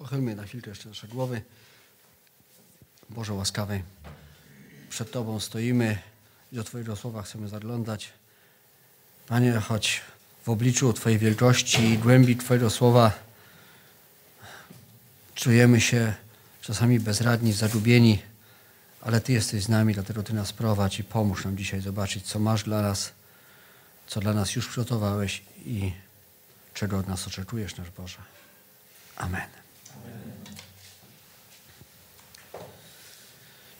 Pochylmy na chwilkę jeszcze nasze głowy. Boże łaskawy, przed Tobą stoimy i do Twojego słowa chcemy zaglądać. Panie, choć w obliczu Twojej wielkości i głębi Twojego słowa czujemy się czasami bezradni, zagubieni, ale Ty jesteś z nami, dlatego Ty nas prowadź i pomóż nam dzisiaj zobaczyć, co masz dla nas, co dla nas już przygotowałeś i czego od nas oczekujesz, nasz Boże. Amen.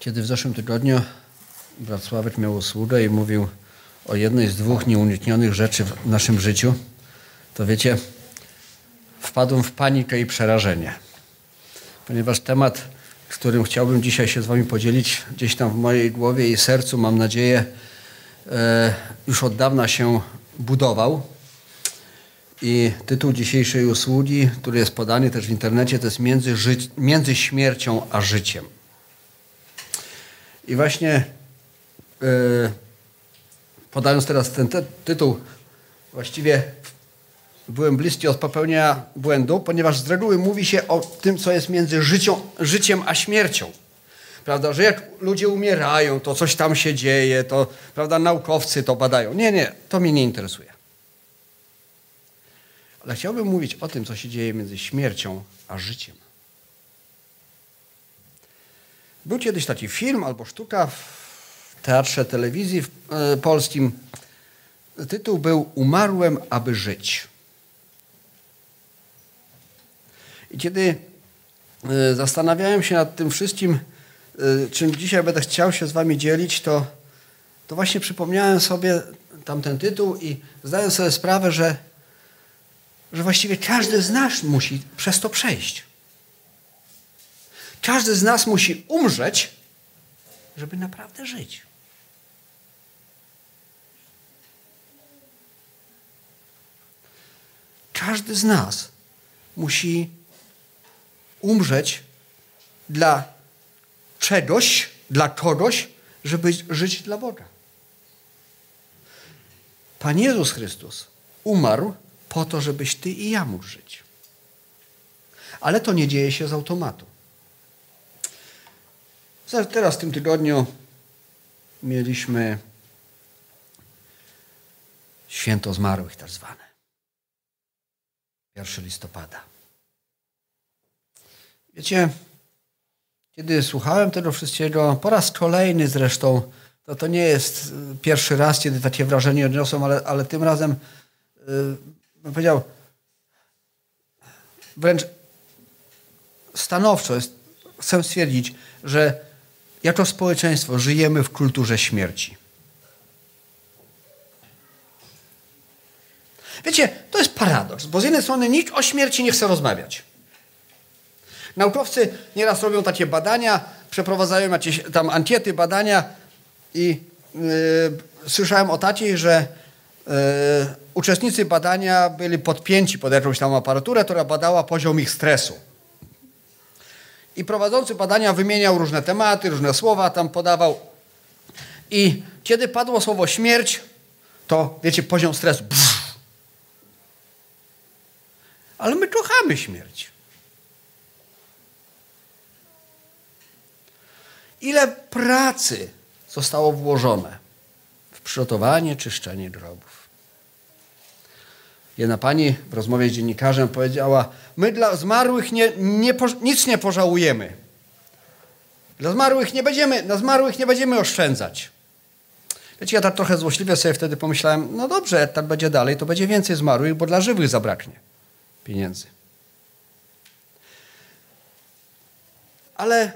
Kiedy w zeszłym tygodniu brat Sławek miał usługę i mówił o jednej z dwóch nieuniknionych rzeczy w naszym życiu, to wiecie, wpadłem w panikę i przerażenie. Ponieważ temat, którym chciałbym dzisiaj się z wami podzielić, gdzieś tam w mojej głowie i sercu, mam nadzieję, e, już od dawna się budował. I tytuł dzisiejszej usługi, który jest podany też w internecie, to jest między, ży- między śmiercią a życiem. I właśnie yy, podając teraz ten ty- tytuł, właściwie byłem bliski od popełnienia błędu, ponieważ z reguły mówi się o tym, co jest między życią, życiem a śmiercią. Prawda, że jak ludzie umierają, to coś tam się dzieje, to prawda, naukowcy to badają. Nie, nie, to mnie nie interesuje. Ale chciałbym mówić o tym, co się dzieje między śmiercią a życiem. Był kiedyś taki film albo sztuka w teatrze telewizji e, polskim. Tytuł był Umarłem, aby żyć. I kiedy e, zastanawiałem się nad tym wszystkim, e, czym dzisiaj będę chciał się z wami dzielić, to, to właśnie przypomniałem sobie tamten tytuł i zdaję sobie sprawę, że, że właściwie każdy z nas musi przez to przejść. Każdy z nas musi umrzeć, żeby naprawdę żyć. Każdy z nas musi umrzeć dla czegoś, dla kogoś, żeby żyć dla Boga. Pan Jezus Chrystus umarł po to, żebyś ty i ja mógł żyć. Ale to nie dzieje się z automatu. Teraz w tym tygodniu mieliśmy święto zmarłych tak zwane. 1 listopada. Wiecie, kiedy słuchałem tego wszystkiego, po raz kolejny zresztą, to to nie jest pierwszy raz, kiedy takie wrażenie odniosłem, ale, ale tym razem yy, bym powiedział, wręcz stanowczo jest, chcę stwierdzić, że jako społeczeństwo żyjemy w kulturze śmierci. Wiecie, to jest paradoks, bo z jednej strony nikt o śmierci nie chce rozmawiać. Naukowcy nieraz robią takie badania, przeprowadzają jakieś tam ankiety, badania i yy, słyszałem o takiej, że yy, uczestnicy badania byli podpięci pod jakąś tam aparaturę, która badała poziom ich stresu. I prowadzący badania wymieniał różne tematy, różne słowa tam podawał. I kiedy padło słowo śmierć, to wiecie, poziom stresu. Pff. Ale my kochamy śmierć. Ile pracy zostało włożone w przygotowanie, czyszczenie grobów. Jedna pani w rozmowie z dziennikarzem powiedziała: My dla zmarłych nie, nie, nic nie pożałujemy. Dla zmarłych nie będziemy, na zmarłych nie będziemy oszczędzać. Wiecie, ja tak trochę złośliwie sobie wtedy pomyślałem: No dobrze, tak będzie dalej, to będzie więcej zmarłych, bo dla żywych zabraknie pieniędzy. Ale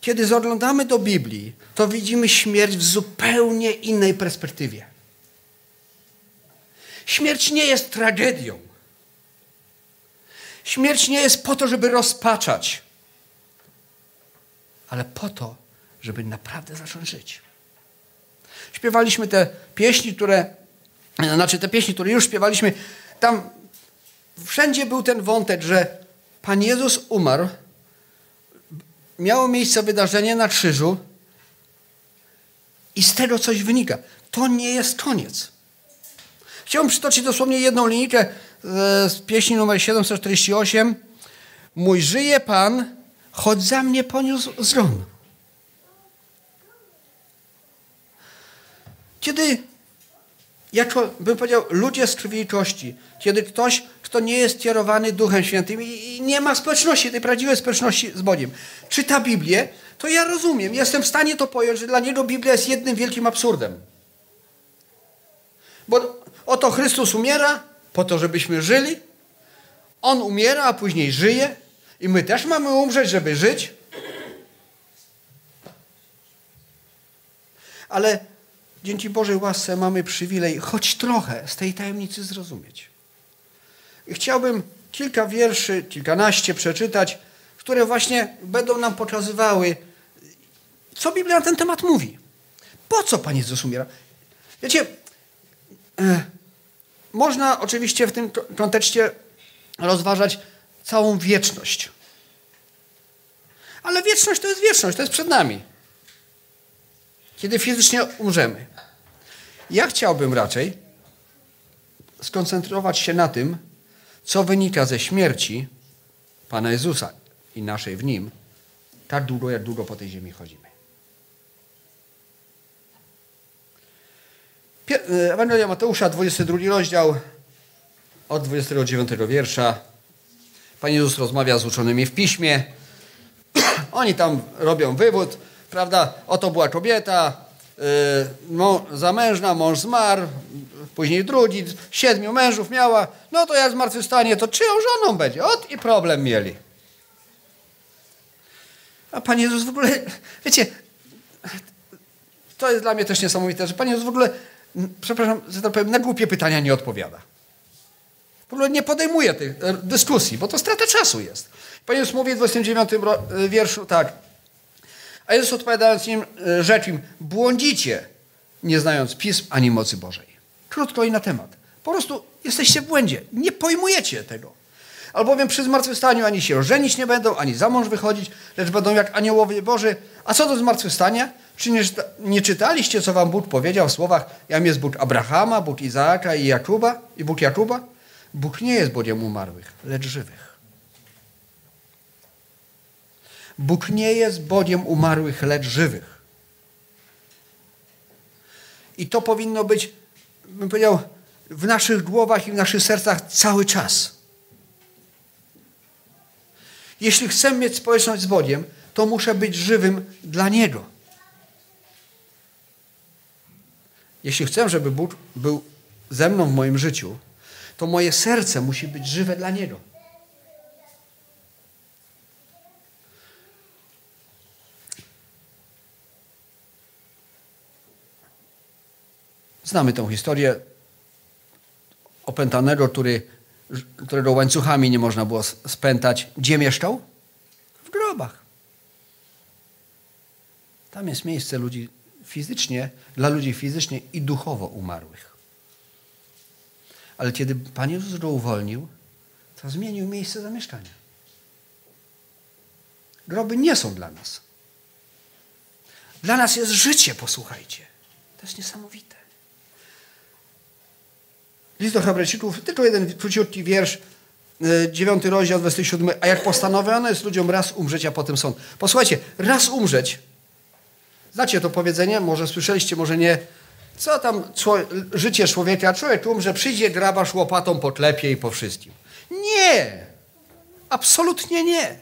kiedy zaglądamy do Biblii, to widzimy śmierć w zupełnie innej perspektywie. Śmierć nie jest tragedią. Śmierć nie jest po to, żeby rozpaczać, ale po to, żeby naprawdę zacząć żyć. Śpiewaliśmy te pieśni, które, znaczy te pieśni, które już śpiewaliśmy, tam wszędzie był ten wątek, że Pan Jezus umarł, miało miejsce wydarzenie na krzyżu i z tego coś wynika. To nie jest koniec. Chciałbym przytoczyć dosłownie jedną linijkę z pieśni numer 748. Mój żyje Pan, choć za mnie poniósł zgon. Kiedy, jako bym powiedział, ludzie z krwi i kości, kiedy ktoś, kto nie jest kierowany Duchem Świętym i nie ma społeczności, tej prawdziwej społeczności z Bogiem, czyta Biblię, to ja rozumiem, jestem w stanie to pojąć, że dla niego Biblia jest jednym wielkim absurdem. Bo oto Chrystus umiera po to, żebyśmy żyli. On umiera, a później żyje. I my też mamy umrzeć, żeby żyć. Ale dzięki Bożej łasce mamy przywilej choć trochę z tej tajemnicy zrozumieć. I chciałbym kilka wierszy, kilkanaście przeczytać, które właśnie będą nam pokazywały, co Biblia na ten temat mówi. Po co Pan Jezus umiera? Wiecie, można oczywiście w tym kontekście rozważać całą wieczność. Ale wieczność to jest wieczność, to jest przed nami. Kiedy fizycznie umrzemy. Ja chciałbym raczej skoncentrować się na tym, co wynika ze śmierci Pana Jezusa i naszej w Nim, tak długo, jak długo po tej ziemi chodzimy. Ewangelia Mateusza, 22 rozdział, od 29 wiersza. Pan Jezus rozmawia z uczonymi w piśmie. Oni tam robią wywód, prawda? Oto była kobieta, yy, zamężna, mąż zmarł, później drugi, siedmiu mężów miała. No to jak zmartwychwstanie, to czyją żoną będzie? Ot i problem mieli. A Pan Jezus w ogóle, wiecie, to jest dla mnie też niesamowite, że Pan Jezus w ogóle przepraszam, że tak powiem, na głupie pytania nie odpowiada. W ogóle nie podejmuje tej e, dyskusji, bo to strata czasu jest. Pan Jezus mówi w 29 e, wierszu tak. A Jezus odpowiadając im, e, rzekł im, błądzicie, nie znając pism ani mocy Bożej. Krótko i na temat. Po prostu jesteście w błędzie. Nie pojmujecie tego. Albowiem przy zmartwychwstaniu ani się żenić nie będą, ani za mąż wychodzić, lecz będą jak aniołowie Boży. A co do zmartwychwstania? Czy nie, nie, czytaliście, co wam Bóg powiedział w słowach, jam jest Bóg Abrahama, Bóg Izaaka i Jakuba, i Bóg Jakuba? Bóg nie jest Bogiem umarłych, lecz żywych. Bóg nie jest Bogiem umarłych, lecz żywych. I to powinno być, bym powiedział, w naszych głowach i w naszych sercach cały czas. Jeśli chcę mieć społeczność z Bogiem, to muszę być żywym dla Niego. Jeśli chcę, żeby Bóg był ze mną w moim życiu, to moje serce musi być żywe dla Niego. Znamy tą historię opętanego, który, którego łańcuchami nie można było spętać. Gdzie mieszkał? W grobach. Tam jest miejsce ludzi fizycznie, dla ludzi fizycznie i duchowo umarłych. Ale kiedy Pan Jezus go uwolnił, to zmienił miejsce zamieszkania. Groby nie są dla nas. Dla nas jest życie, posłuchajcie. To jest niesamowite. List do Hebrajczyków, tylko jeden króciutki wiersz, e, dziewiąty rozdział, 27. A jak postanowiono jest ludziom raz umrzeć, a potem sąd. Posłuchajcie, raz umrzeć Znacie to powiedzenie? Może słyszeliście, może nie. Co tam życie człowieka? Człowiek umrze, przyjdzie grabasz łopatą po klepie i po wszystkim. Nie! Absolutnie nie.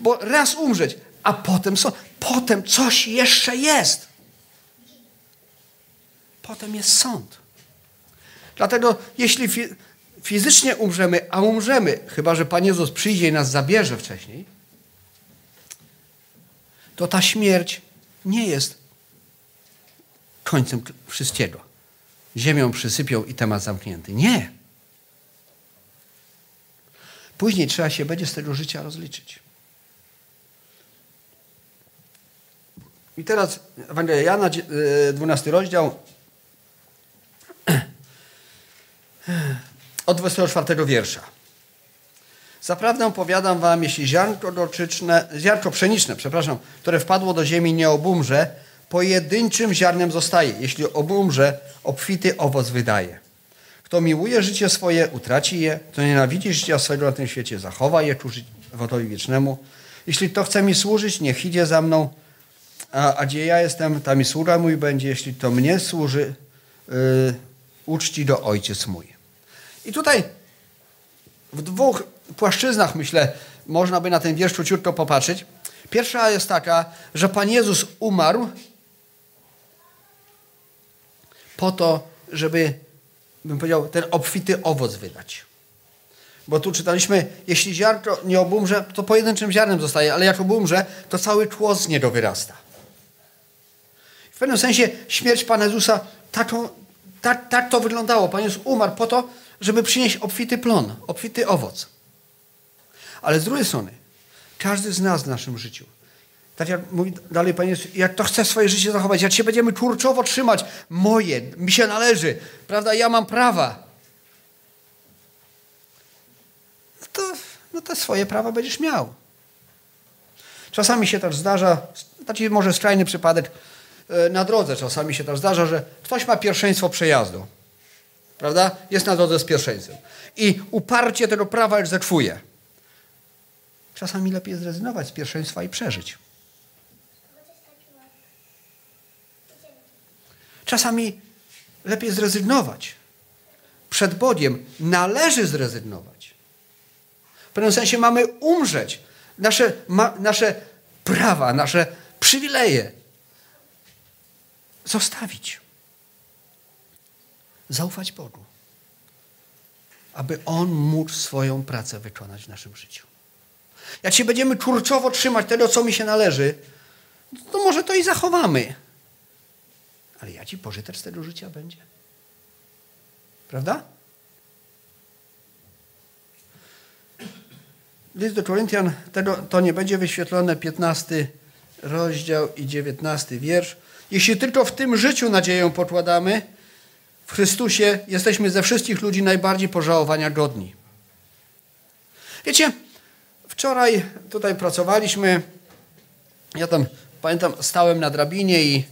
Bo raz umrzeć, a potem co? Potem coś jeszcze jest. Potem jest sąd. Dlatego jeśli fizycznie umrzemy, a umrzemy, chyba że Pan Jezus przyjdzie i nas zabierze wcześniej, to ta śmierć nie jest końcem wszystkiego. Ziemią przysypią i temat zamknięty. Nie. Później trzeba się będzie z tego życia rozliczyć. I teraz Ewangelia Jana, 12 e, rozdział, od 24 wiersza. Zaprawdę powiadam wam, jeśli ziarnko, gorczyczne, ziarnko pszeniczne, przepraszam, które wpadło do ziemi, nie obumrze, pojedynczym ziarnem zostaje. Jeśli obumrze, obfity owoc wydaje. Kto miłuje życie swoje, utraci je. Kto nienawidzi życia swojego na tym świecie, zachowa je ku, żywotowi wiecznemu. Jeśli to chce mi służyć, niech idzie za mną, a, a gdzie ja jestem, tam i sługa mój będzie. Jeśli to mnie służy, yy, uczci do ojciec mój. I tutaj w dwóch płaszczyznach, myślę, można by na ten wiersz króciutko popatrzeć. Pierwsza jest taka, że Pan Jezus umarł po to, żeby, bym powiedział, ten obfity owoc wydać. Bo tu czytaliśmy, jeśli ziarno nie obumrze, to pojedynczym ziarnem zostaje, ale jak obumrze, to cały tło z niego wyrasta. W pewnym sensie śmierć Pana Jezusa, tak, tak, tak to wyglądało. Pan Jezus umarł po to, żeby przynieść obfity plon, obfity owoc. Ale z drugiej strony, każdy z nas w naszym życiu, tak jak mówi dalej Pan Jezus, jak to chce swoje życie zachować, jak się będziemy kurczowo trzymać, moje, mi się należy, prawda, ja mam prawa, no to, no to swoje prawa będziesz miał. Czasami się też zdarza, taki może skrajny przypadek, e, na drodze czasami się też zdarza, że ktoś ma pierwszeństwo przejazdu. Prawda? Jest na drodze z pierwszeństwem. I uparcie tego prawa egzekwuje. Czasami lepiej zrezygnować z pierwszeństwa i przeżyć. Czasami lepiej zrezygnować. Przed Bogiem należy zrezygnować. W pewnym sensie mamy umrzeć. Nasze, ma, nasze prawa, nasze przywileje zostawić. Zaufać Bogu. Aby On mógł swoją pracę wykonać w naszym życiu. Jak się będziemy kurczowo trzymać tego, co mi się należy, to może to i zachowamy. Ale jaki pożytek z tego życia będzie? Prawda? List do Koryntian, tego, to nie będzie wyświetlone, 15 rozdział i 19 wiersz. Jeśli tylko w tym życiu nadzieję pokładamy, w Chrystusie jesteśmy ze wszystkich ludzi najbardziej pożałowania godni. Wiecie, wczoraj tutaj pracowaliśmy, ja tam, pamiętam, stałem na drabinie i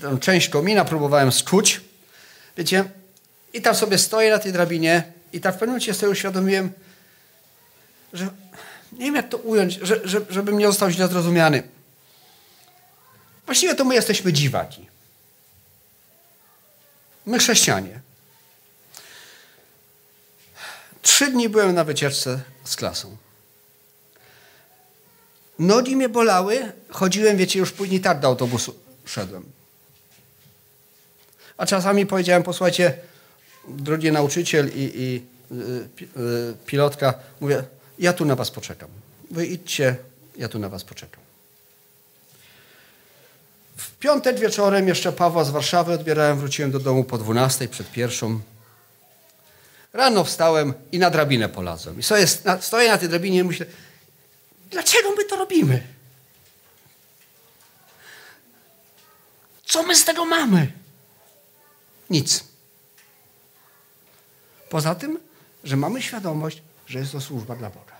tę część komina próbowałem skuć, wiecie, i tam sobie stoję na tej drabinie i tak w pewnym momencie sobie uświadomiłem, że nie wiem jak to ująć, że, że, żebym nie został źle zrozumiany. Właściwie to my jesteśmy dziwaki. My chrześcijanie. Trzy dni byłem na wycieczce z klasą. Nogi mnie bolały, chodziłem, wiecie, już później tak do autobusu szedłem. A czasami powiedziałem, posłuchajcie, drogi nauczyciel i, i y, y, pilotka, mówię, ja tu na was poczekam. Wy idźcie, ja tu na was poczekam. W piątek wieczorem jeszcze Pawła z Warszawy odbierałem, wróciłem do domu po 12 przed pierwszą. Rano wstałem i na drabinę polazłem. I stoję, stoję na tej drabinie i myślę, dlaczego my to robimy? Co my z tego mamy? Nic. Poza tym, że mamy świadomość, że jest to służba dla Boga.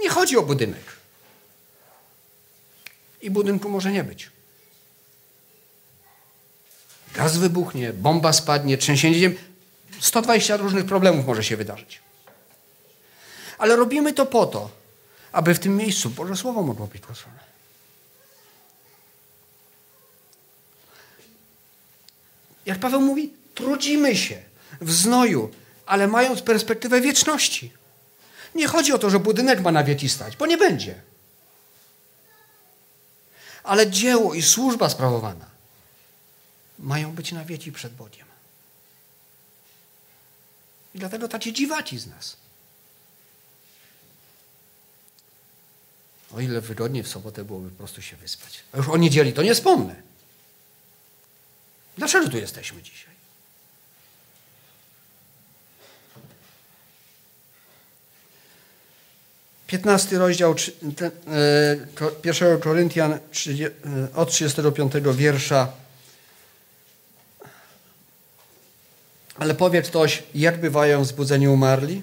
Nie chodzi o budynek. I budynku może nie być. Gaz wybuchnie, bomba spadnie, trzęsienie ziemi. 120 różnych problemów może się wydarzyć. Ale robimy to po to, aby w tym miejscu Boże Słowo mogło być głoszone. Jak Paweł mówi, trudzimy się w znoju, ale mając perspektywę wieczności. Nie chodzi o to, że budynek ma na wieki stać, bo nie będzie. Ale dzieło i służba sprawowana mają być na wieki przed Bogiem. I dlatego tacy dziwaci z nas. O ile wygodnie w sobotę byłoby po prostu się wyspać. A już o niedzieli to nie wspomnę. Dlaczego tu jesteśmy dzisiaj? Piętnasty rozdział e, pierwszego Koryntian e, od 35 wiersza. Ale powie ktoś, jak bywają zbudzeni umarli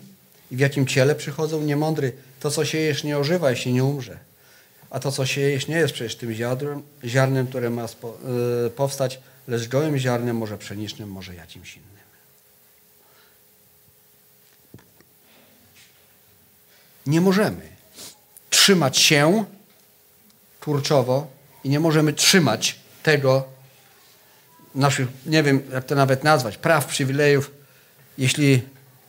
i w jakim ciele przychodzą niemądry. To, co siejesz, nie ożywa, jeśli nie umrze. A to, co siejesz, nie jest przecież tym ziarnem, ziarnem które ma spo, y, powstać, lecz gołym ziarnem, może pszenicznym, może jakimś innym. nie możemy trzymać się kurczowo i nie możemy trzymać tego, naszych, nie wiem jak to nawet nazwać, praw, przywilejów, jeśli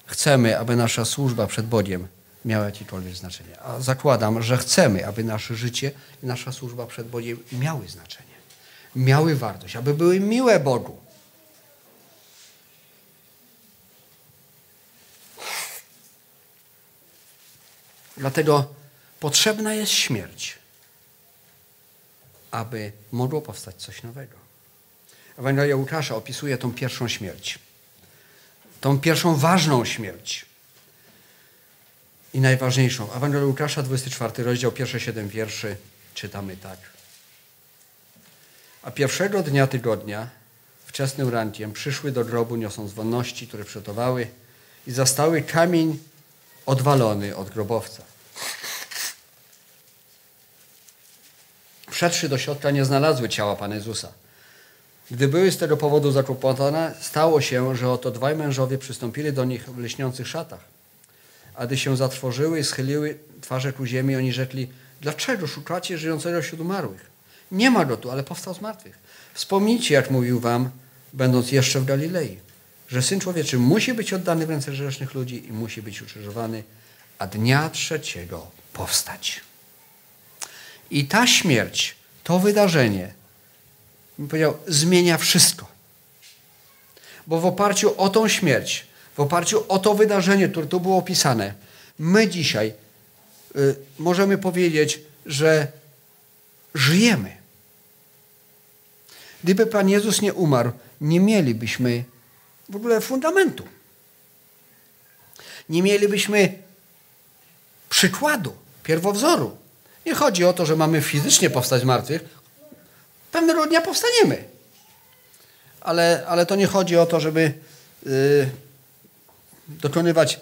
chcemy, aby nasza służba przed Bogiem miała jakiekolwiek znaczenie. A zakładam, że chcemy, aby nasze życie i nasza służba przed Bogiem miały znaczenie, miały wartość, aby były miłe Bogu. Dlatego potrzebna jest śmierć, aby mogło powstać coś nowego. Ewangelia Łukasza opisuje tą pierwszą śmierć. Tą pierwszą ważną śmierć. I najważniejszą. Ewangelia Łukasza, 24 rozdział, pierwsze siedem wierszy czytamy tak. A pierwszego dnia tygodnia, wczesnym rankiem, przyszły do grobu niosąc wonności, które przygotowały i zastały kamień odwalony od grobowca. Wszedłszy do środka nie znalazły ciała Pana Jezusa. Gdy były z tego powodu zakłopotane, stało się, że oto dwaj mężowie przystąpili do nich w lśniących szatach. A gdy się zatworzyły i schyliły twarze ku ziemi, oni rzekli, dlaczego szukacie żyjącego wśród umarłych? Nie ma go tu, ale powstał z martwych. Wspomnijcie, jak mówił wam, będąc jeszcze w Galilei, że Syn Człowieczy musi być oddany w ręce grzesznych ludzi i musi być ukrzyżowany, a dnia trzeciego powstać. I ta śmierć, to wydarzenie, bym powiedział, zmienia wszystko. Bo w oparciu o tą śmierć, w oparciu o to wydarzenie, które tu było opisane, my dzisiaj y, możemy powiedzieć, że żyjemy. Gdyby Pan Jezus nie umarł, nie mielibyśmy w ogóle fundamentu. Nie mielibyśmy przykładu, pierwowzoru. Nie chodzi o to, że mamy fizycznie powstać martwych. Pewnego dnia powstaniemy. Ale, ale to nie chodzi o to, żeby yy, dokonywać,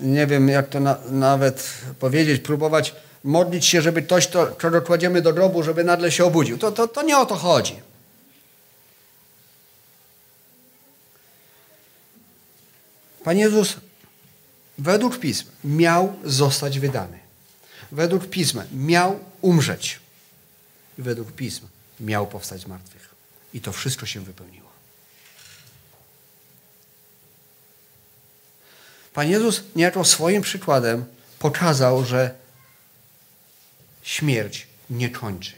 nie wiem jak to na, nawet powiedzieć, próbować modlić się, żeby ktoś, to, kogo kładziemy do grobu, żeby nagle się obudził. To, to, to nie o to chodzi. Pan Jezus według Pism miał zostać wydany. Według Pisma miał umrzeć. Według Pism miał powstać z martwych. I to wszystko się wypełniło. Pan Jezus niejako swoim przykładem pokazał, że śmierć nie kończy.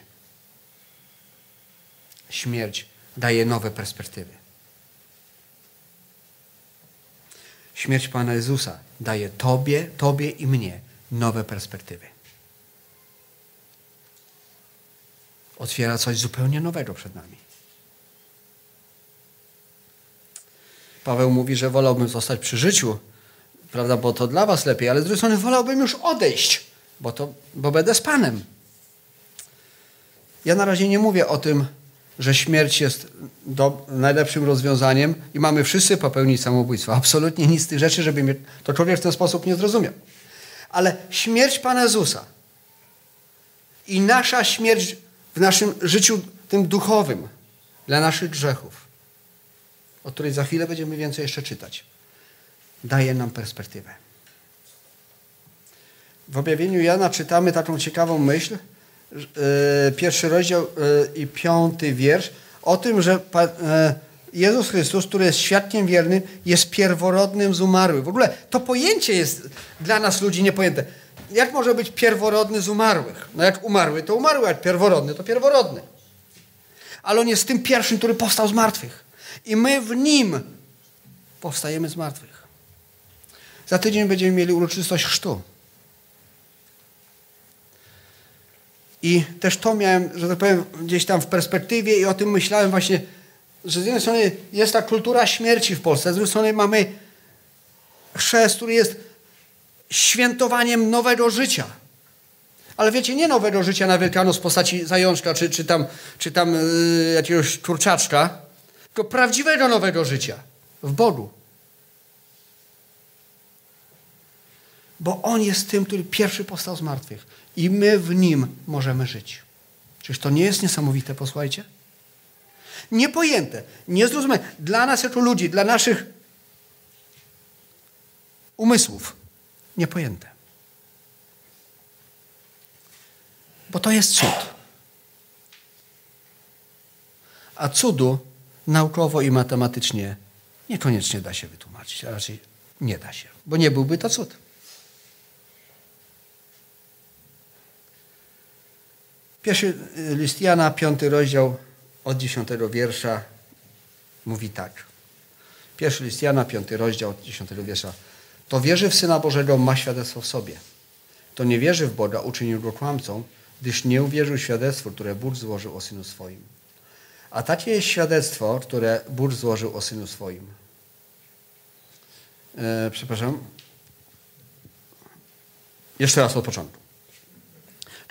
Śmierć daje nowe perspektywy. Śmierć Pana Jezusa daje Tobie, Tobie i mnie nowe perspektywy. Otwiera coś zupełnie nowego przed nami. Paweł mówi, że wolałbym zostać przy życiu, prawda, bo to dla was lepiej, ale z drugiej strony wolałbym już odejść, bo, to, bo będę z Panem. Ja na razie nie mówię o tym, że śmierć jest do, najlepszym rozwiązaniem i mamy wszyscy popełnić samobójstwo. Absolutnie nic z tych rzeczy, żeby mnie, to człowiek w ten sposób nie zrozumiał. Ale śmierć Pana Jezusa i nasza śmierć w naszym życiu tym duchowym dla naszych grzechów, o której za chwilę będziemy więcej jeszcze czytać, daje nam perspektywę. W objawieniu Jana czytamy taką ciekawą myśl, e, pierwszy rozdział e, i piąty wiersz, o tym, że e, Jezus Chrystus, który jest świadkiem wiernym, jest pierworodnym z umarłych. W ogóle to pojęcie jest dla nas ludzi niepojęte. Jak może być pierworodny z umarłych? No jak umarły, to umarły, jak pierworodny, to pierworodny. Ale on jest tym pierwszym, który powstał z martwych. I my w nim powstajemy z martwych. Za tydzień będziemy mieli uroczystość chrztu. I też to miałem, że tak powiem, gdzieś tam w perspektywie i o tym myślałem właśnie, że z jednej strony jest ta kultura śmierci w Polsce, z drugiej strony mamy chrzest, który jest świętowaniem nowego życia. Ale wiecie, nie nowego życia na Wielkanoc w postaci zajączka czy, czy tam, czy tam yy, jakiegoś kurczaczka, tylko prawdziwego nowego życia w Bogu. Bo On jest tym, który pierwszy powstał z martwych i my w Nim możemy żyć. Czyż to nie jest niesamowite, posłuchajcie? Niepojęte, niezrozumiałe. Dla nas jako ludzi, dla naszych umysłów niepojęte. Bo to jest cud. A cudu naukowo i matematycznie niekoniecznie da się wytłumaczyć, a raczej nie da się, bo nie byłby to cud. Pierwszy list Jana, piąty rozdział od dziesiątego wiersza mówi tak. Pierwszy list Jana, piąty rozdział od dziesiątego wiersza. To wierzy w Syna Bożego, ma świadectwo w sobie. To nie wierzy w Boga, uczynił go kłamcą, gdyż nie uwierzył świadectwu, które Bóg złożył o Synu swoim. A takie jest świadectwo, które Bóg złożył o Synu swoim. E, przepraszam. Jeszcze raz od początku.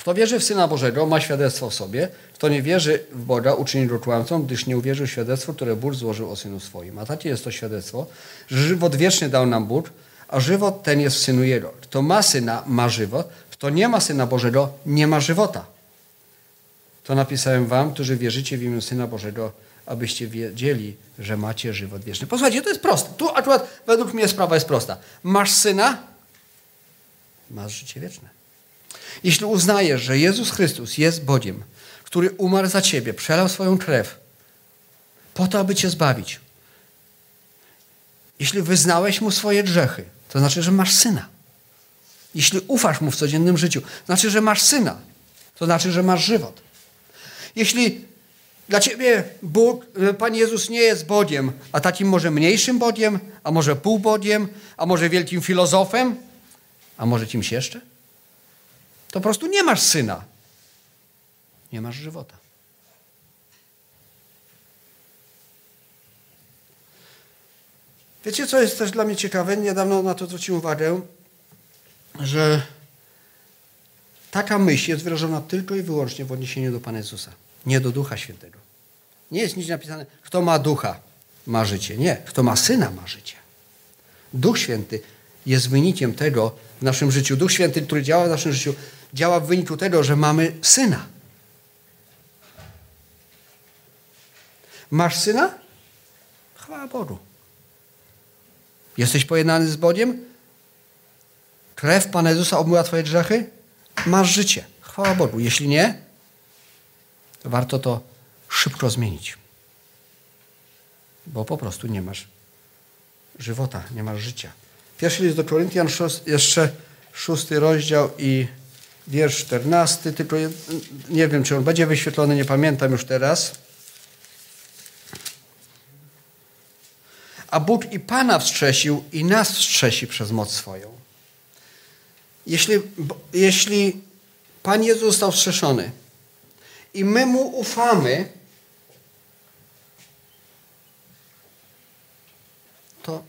Kto wierzy w Syna Bożego, ma świadectwo w sobie. Kto nie wierzy w Boga, uczyni go kłamcą, gdyż nie uwierzył w świadectwo, które Bóg złożył o Synu swoim. A takie jest to świadectwo, że żywot wieczny dał nam Bóg, a żywot ten jest w Synu Jego. Kto ma Syna, ma żywot. Kto nie ma Syna Bożego, nie ma żywota. To napisałem wam, którzy wierzycie w imię Syna Bożego, abyście wiedzieli, że macie żywot wieczny. Posłuchajcie, to jest proste. Tu akurat według mnie sprawa jest prosta. Masz Syna, masz życie wieczne. Jeśli uznajesz, że Jezus Chrystus jest Bogiem, który umarł za ciebie, przelał swoją krew po to, aby cię zbawić. Jeśli wyznałeś mu swoje grzechy, to znaczy, że masz syna. Jeśli ufasz mu w codziennym życiu, to znaczy, że masz syna. To znaczy, że masz żywot. Jeśli dla ciebie Bóg, Pan Jezus nie jest Bogiem, a takim może mniejszym Bogiem, a może półbogiem, a może wielkim filozofem, a może kimś jeszcze, to po prostu nie masz syna. Nie masz żywota. Wiecie, co jest też dla mnie ciekawe? Niedawno na to zwróciłem uwagę, że taka myśl jest wyrażona tylko i wyłącznie w odniesieniu do Pana Jezusa, nie do Ducha Świętego. Nie jest nic napisane, kto ma Ducha, ma życie. Nie, kto ma Syna, ma życie. Duch Święty jest wynikiem tego w naszym życiu. Duch Święty, który działa w naszym życiu, działa w wyniku tego, że mamy Syna. Masz Syna? Chwała Bogu. Jesteś pojednany z Bogiem? Krew Pana Jezusa obmyła Twoje grzechy? Masz życie. Chwała Bogu. Jeśli nie, to warto to szybko zmienić. Bo po prostu nie masz żywota, nie masz życia. Pierwszy list do Koryntian, jeszcze szósty rozdział i wiersz czternasty, tylko nie wiem, czy on będzie wyświetlony, nie pamiętam już teraz. A Bóg i Pana wstrzesił i nas wstrzesi przez moc swoją. Jeśli, jeśli Pan Jezus został wstrzeszony i my Mu ufamy, to,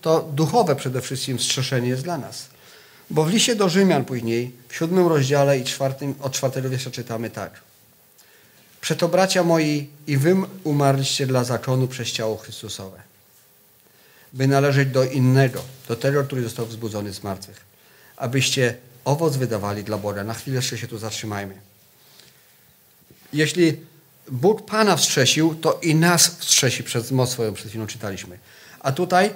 to duchowe przede wszystkim wstrzeszenie jest dla nas. Bo w liście do Rzymian później, w siódmym rozdziale i czwartym, od czwartego wiersza czytamy tak. Przeto bracia moi i wy umarliście dla zakonu przez ciało Chrystusowe, by należeć do innego, do tego, który został wzbudzony z martwych, abyście owoc wydawali dla Boga. Na chwilę jeszcze się tu zatrzymajmy. Jeśli Bóg Pana wstrzesił, to i nas wstrzesi przez moc swoją, przed chwilą czytaliśmy. A tutaj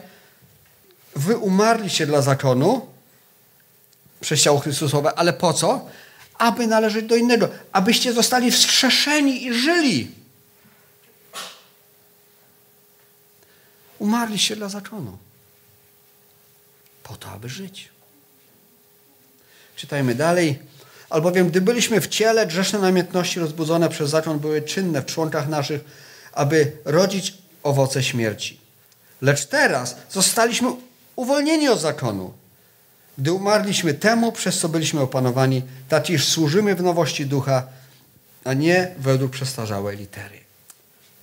wy umarliście dla zakonu, przez ciało Chrystusowe, ale po co? Aby należeć do innego, abyście zostali wstrzeszeni i żyli. Umarliście dla zakonu. Po to, aby żyć. Czytajmy dalej. Albowiem, gdy byliśmy w ciele, grzeszne namiętności rozbudzone przez zakon były czynne w członkach naszych, aby rodzić owoce śmierci. Lecz teraz zostaliśmy uwolnieni od zakonu, gdy umarliśmy temu, przez co byliśmy opanowani, tak iż służymy w nowości ducha, a nie według przestarzałej litery.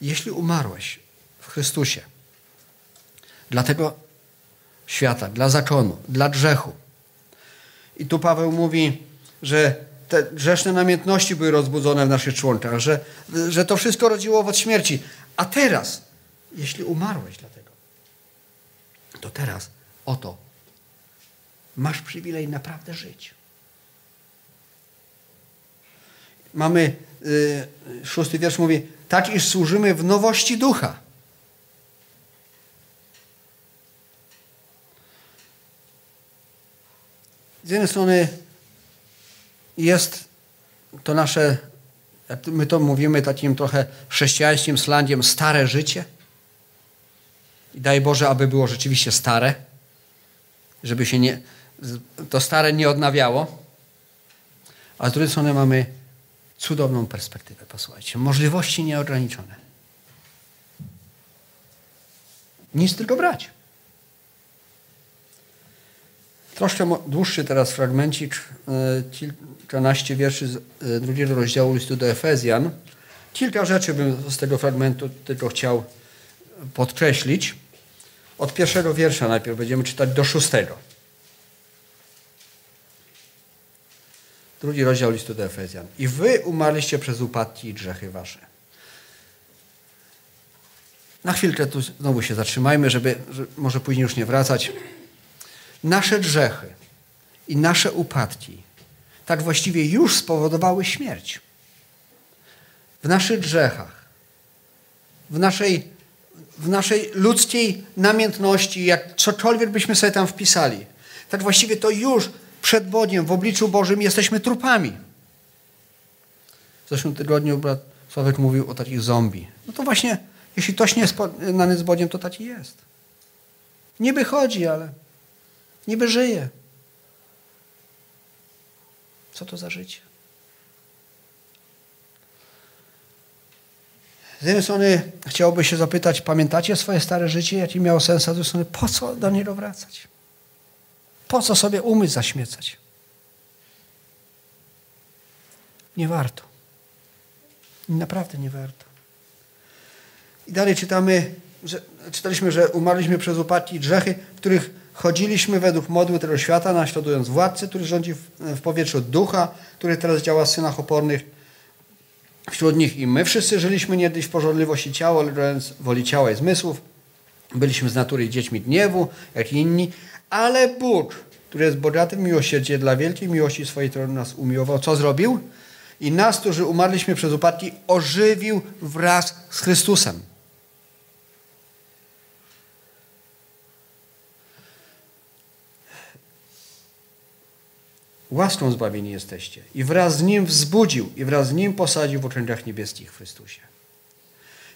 Jeśli umarłeś w Chrystusie, dla tego świata, dla zakonu, dla grzechu. I tu Paweł mówi, że te grzeszne namiętności były rozbudzone w naszych członkach, że, że to wszystko rodziło owoc śmierci. A teraz, jeśli umarłeś dlatego, to teraz oto masz przywilej naprawdę żyć. Mamy, y, szósty wiersz mówi, tak iż służymy w nowości ducha. Z jednej strony jest to nasze, jak my to mówimy takim trochę chrześcijańskim slangiem, stare życie. I daj Boże, aby było rzeczywiście stare, żeby się nie, to stare nie odnawiało. A z drugiej strony mamy cudowną perspektywę, posłuchajcie. Możliwości nieograniczone. Nic tylko brać. Troszkę dłuższy teraz fragmencik, e, kilkanaście wierszy z e, drugiego rozdziału listu do Efezjan. Kilka rzeczy bym z tego fragmentu tylko chciał podkreślić. Od pierwszego wiersza najpierw będziemy czytać do szóstego. Drugi rozdział listu do Efezjan. I wy umarliście przez upadki i grzechy wasze. Na chwilkę tu znowu się zatrzymajmy, żeby, żeby może później już nie wracać. Nasze grzechy i nasze upadki tak właściwie już spowodowały śmierć. W naszych grzechach, w naszej, w naszej ludzkiej namiętności, jak cokolwiek byśmy sobie tam wpisali, tak właściwie to już przed Bogiem, w obliczu Bożym jesteśmy trupami. W zeszłym tygodniu brat Sławek mówił o takich zombie. No to właśnie, jeśli ktoś nie jest znany z Bogiem, to taki jest. Niby chodzi, ale niby żyje. Co to za życie? Z jednej strony chciałoby się zapytać, pamiętacie swoje stare życie, jakie miało sens, a z drugiej strony, po co do niego wracać? Po co sobie umysł zaśmiecać? Nie warto. Naprawdę nie warto. I dalej czytamy, że, czytaliśmy, że umarliśmy przez upadki i grzechy, w których chodziliśmy według modły tego świata, naśladując władcy, który rządzi w, w powietrzu ducha, który teraz działa w synach opornych. Wśród nich i my wszyscy żyliśmy niegdyś w porządliwości ciała, leżąc woli ciała i zmysłów. Byliśmy z natury dziećmi gniewu, jak inni, ale Bóg, który jest bogatym miłosierdzie dla wielkiej miłości swojej, który nas umiłował, co zrobił? I nas, którzy umarliśmy przez upadki, ożywił wraz z Chrystusem. Łaską zbawieni jesteście. I wraz z Nim wzbudził, i wraz z Nim posadził w uczęciach niebieskich w Chrystusie.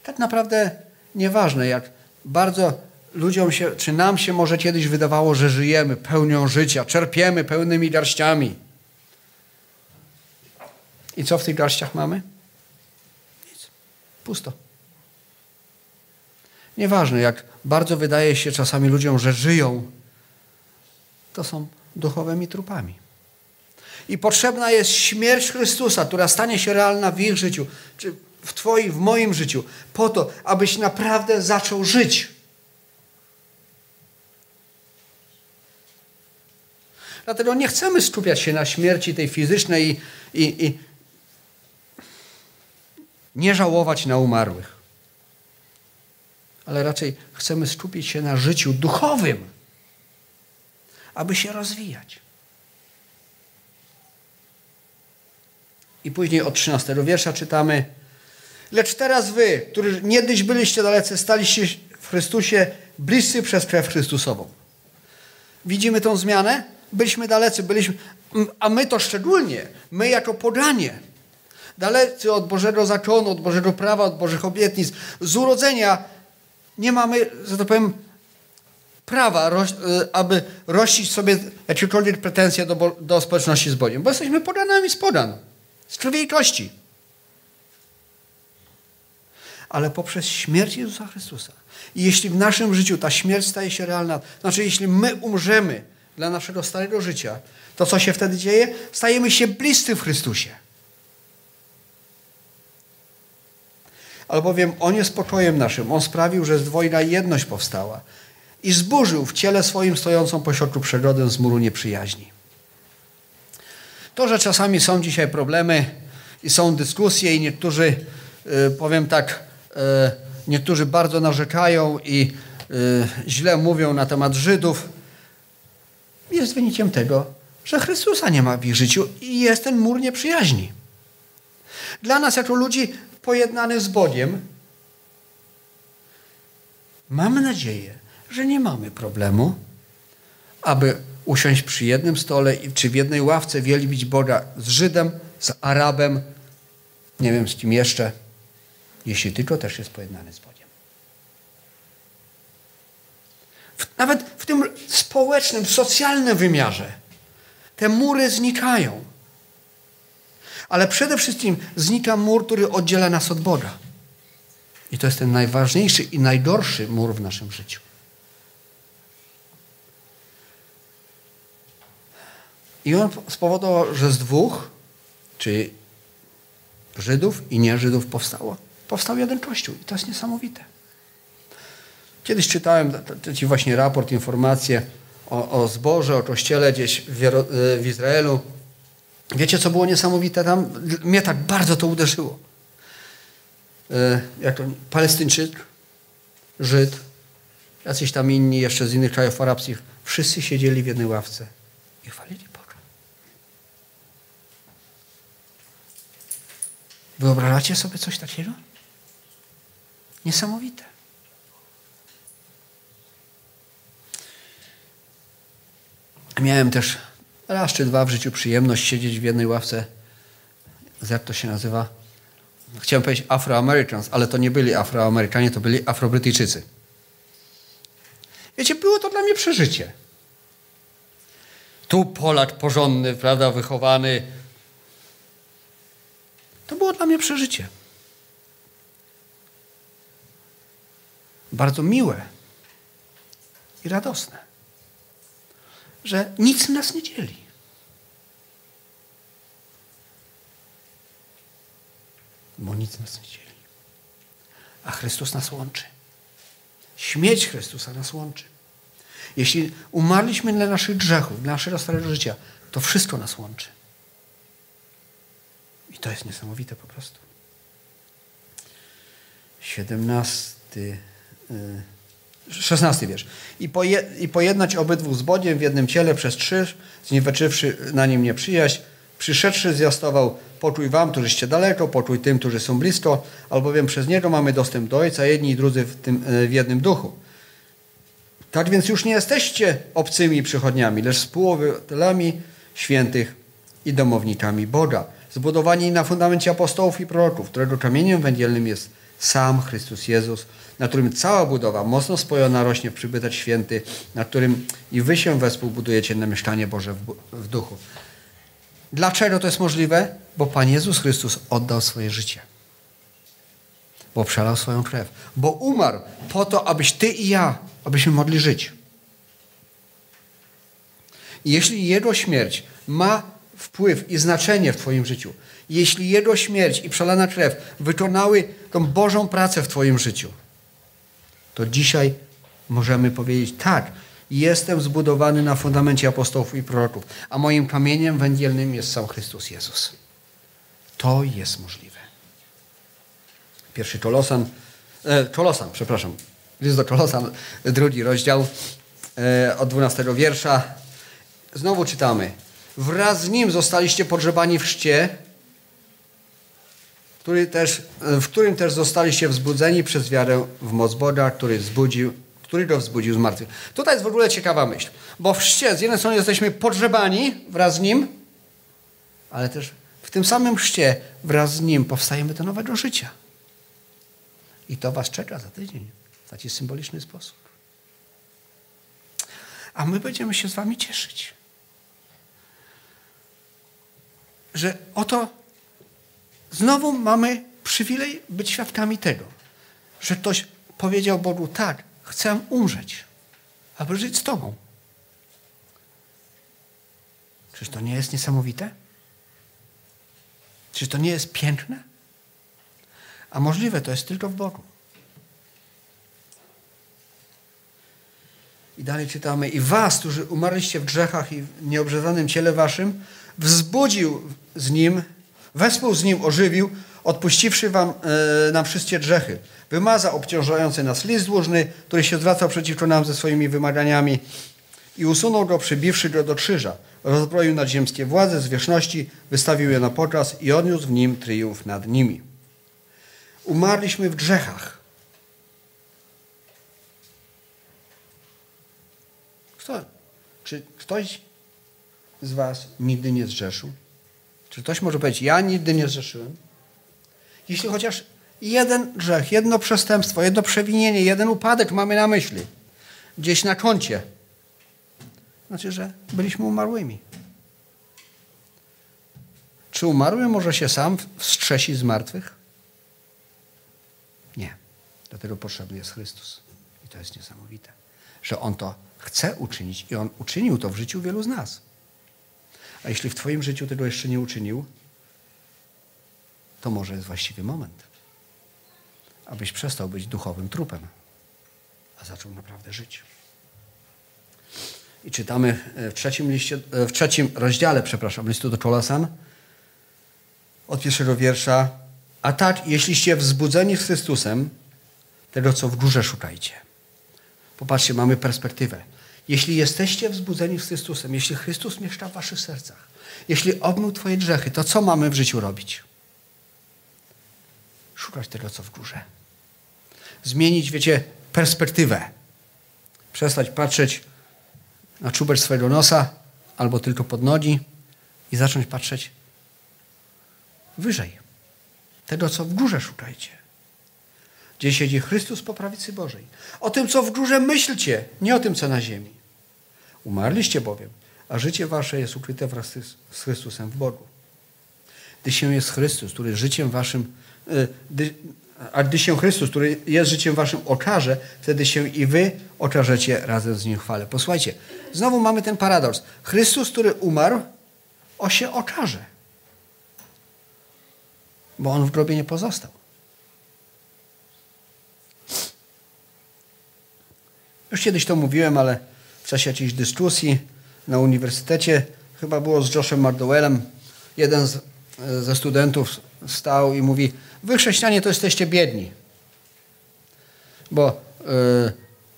Tak naprawdę nieważne, jak bardzo ludziom się, czy nam się może kiedyś wydawało, że żyjemy pełnią życia, czerpiemy pełnymi garściami. I co w tych garściach mamy? Nic. Pusto. Nieważne, jak bardzo wydaje się czasami ludziom, że żyją, to są duchowymi trupami. I potrzebna jest śmierć Chrystusa, która stanie się realna w ich życiu, czy w Twoim, w moim życiu, po to, abyś naprawdę zaczął żyć. Dlatego nie chcemy skupiać się na śmierci tej fizycznej i, i, i nie żałować na umarłych. Ale raczej chcemy skupić się na życiu duchowym, aby się rozwijać. I później od 13 wiersza czytamy: Lecz teraz wy, którzy niegdyś byliście dalecy, staliście w Chrystusie bliscy przez krew Chrystusową. Widzimy tą zmianę? Byliśmy dalecy, byliśmy, a my to szczególnie, my jako podanie, dalecy od Bożego zakonu, od Bożego prawa, od Bożych obietnic, z urodzenia nie mamy, że to powiem, prawa, y, aby rościć sobie jakiekolwiek pretensje do, do społeczności z Bogiem, bo jesteśmy podanami z podan z krwi i kości. Ale poprzez śmierć Jezusa Chrystusa. I jeśli w naszym życiu ta śmierć staje się realna, znaczy jeśli my umrzemy dla naszego starego życia, to co się wtedy dzieje? Stajemy się bliscy w Chrystusie. Albowiem On jest pokojem naszym. On sprawił, że zdwojna jedność powstała i zburzył w ciele swoim stojącą pośrodku przegrodę z muru nieprzyjaźni. To, że czasami są dzisiaj problemy i są dyskusje i niektórzy, y, powiem tak, y, niektórzy bardzo narzekają i y, źle mówią na temat Żydów, jest wynikiem tego, że Chrystusa nie ma w ich życiu i jest ten mur nieprzyjaźni. Dla nas, jako ludzi pojednanych z Bogiem, mamy nadzieję, że nie mamy problemu, aby usiąść przy jednym stole czy w jednej ławce wielbić Boga z Żydem z Arabem, nie wiem z kim jeszcze, jeśli tylko też jest pojednany z Bogiem. Nawet w tym społecznym, socjalnym wymiarze te mury znikają. Ale przede wszystkim znika mur, który oddziela nas od Boga. I to jest ten najważniejszy i najdorszy mur w naszym życiu. I on spowodował, że z dwóch, czyli Żydów i nie Żydów powstało, powstał jeden kościół. I to jest niesamowite. Kiedyś czytałem ci właśnie raport, informacje o, o zborze, o kościele gdzieś w, w Izraelu. Wiecie, co było niesamowite tam? Mnie tak bardzo to uderzyło. E, jak to, Palestyńczyk, Żyd, jacyś tam inni jeszcze z innych krajów arabskich, wszyscy siedzieli w jednej ławce i chwalili Boga. Wyobrażacie sobie coś takiego? Niesamowite. Miałem też raz czy dwa w życiu przyjemność siedzieć w jednej ławce, jak to się nazywa? Chciałem powiedzieć Afroamerykans, ale to nie byli Afroamerykanie, to byli Afrobrytyjczycy. Wiecie, było to dla mnie przeżycie. Tu Polak porządny, prawda, wychowany. To było dla mnie przeżycie. Bardzo miłe i radosne że nic nas nie dzieli. Bo nic nas nie dzieli. A Chrystus nas łączy. Śmierć Chrystusa nas łączy. Jeśli umarliśmy dla naszych grzechów, dla naszego starego życia, to wszystko nas łączy. I to jest niesamowite po prostu. Siedemnasty y, 16 wiersz. I, poje, I pojednać obydwu zbodiem w jednym ciele przez trzy, znieweczywszy na nim nieprzyjaźń, przyszedłszy zwiastował, poczuj wam, którzyście daleko, poczuj tym, którzy są blisko, albowiem przez niego mamy dostęp do Ojca, jedni i drudzy w, tym, e, w jednym duchu. Tak więc już nie jesteście obcymi przychodniami, lecz współobywatelami świętych i domownikami Boga, zbudowani na fundamencie apostołów i proroków, którego kamieniem węgielnym jest sam Chrystus Jezus, na którym cała budowa mocno spojona rośnie w przybytek święty, na którym i wy się wespół budujecie na mieszkanie Boże w, duchu. Dlaczego to jest możliwe? Bo Pan Jezus Chrystus oddał swoje życie. Bo przelał swoją krew. Bo umarł po to, abyś ty i ja, abyśmy mogli żyć. Jeśli Jego śmierć ma wpływ i znaczenie w Twoim życiu, jeśli Jego śmierć i przelana krew wykonały tą Bożą pracę w Twoim życiu, to dzisiaj możemy powiedzieć tak, jestem zbudowany na fundamencie apostołów i proroków, a moim kamieniem węgielnym jest sam Chrystus Jezus. To jest możliwe. Pierwszy Kolosan, e, Kolosan, przepraszam, list do Kolosan, drugi rozdział, e, od 12 wiersza. Znowu czytamy. Wraz z nim zostaliście pogrzebani w chrzcie, który też, w którym też zostaliście wzbudzeni przez wiarę w moc Boga, który, wzbudził, który go wzbudził z martwych. Tutaj jest w ogóle ciekawa myśl, bo w chrzcie z jednej strony jesteśmy pogrzebani wraz z nim, ale też w tym samym chrzcie wraz z nim powstajemy do nowego życia. I to was czeka za tydzień w taki symboliczny sposób. A my będziemy się z wami cieszyć. Że oto Znowu mamy przywilej być świadkami tego, że ktoś powiedział Bogu, tak, chcę umrzeć, aby żyć z Tobą. Czyż to nie jest niesamowite? Czy to nie jest piękne? A możliwe to jest tylko w Bogu. I dalej czytamy, i was, którzy umarliście w grzechach i w nieobrzezanym ciele waszym, wzbudził z nim Wespół z nim ożywił, odpuściwszy wam, e, nam wszystkie grzechy. Wymaza obciążający nas list dłużny, który się zwracał przeciwko nam ze swoimi wymaganiami i usunął go, przybiwszy go do krzyża. Rozbroił nadziemskie władze zwierzchności, wystawił je na pokaz i odniósł w nim triumf nad nimi. Umarliśmy w grzechach. Kto, czy ktoś z was nigdy nie zrzeszył? Czy ktoś może powiedzieć, ja nigdy nie zrzeszyłem? Jeśli chociaż jeden grzech, jedno przestępstwo, jedno przewinienie, jeden upadek mamy na myśli, gdzieś na koncie, znaczy, że byliśmy umarłymi. Czy umarły może się sam wstrzesić z martwych? Nie. Dlatego potrzebny jest Chrystus. I to jest niesamowite, że On to chce uczynić i On uczynił to w życiu wielu z nas. A jeśli w Twoim życiu tego jeszcze nie uczynił, to może jest właściwy moment, abyś przestał być duchowym trupem, a zaczął naprawdę żyć. I czytamy w trzecim, liście, w trzecim rozdziale, przepraszam, listu do Kolosan, od pierwszego wiersza. A tak, jeśliście wzbudzeni z Chrystusem, tego co w górze szukajcie. Popatrzcie, mamy perspektywę. Jeśli jesteście wzbudzeni z Chrystusem, jeśli Chrystus mieszka w waszych sercach, jeśli obmył twoje grzechy, to co mamy w życiu robić? Szukać tego, co w górze. Zmienić, wiecie, perspektywę. Przestać patrzeć na czubek swojego nosa albo tylko pod nogi i zacząć patrzeć wyżej. Tego, co w górze szukajcie. Gdzie siedzi Chrystus po prawicy Bożej. O tym, co w górze myślcie, nie o tym, co na ziemi. Umarliście bowiem, a życie wasze jest ukryte wraz z Chrystusem w Bogu. Gdy się jest Chrystus, który życiem waszym, y, a gdy się Chrystus, który jest życiem waszym okaże, wtedy się i wy okażecie razem z Nim chwale. Posłuchajcie, znowu mamy ten paradoks. Chrystus, który umarł, o się okaże. Bo On w grobie nie pozostał. Już kiedyś to mówiłem, ale czasie jakiejś dyskusji na uniwersytecie, chyba było z Joshem Mardowellem, jeden z, ze studentów stał i mówi, wy chrześcijanie to jesteście biedni. Bo y,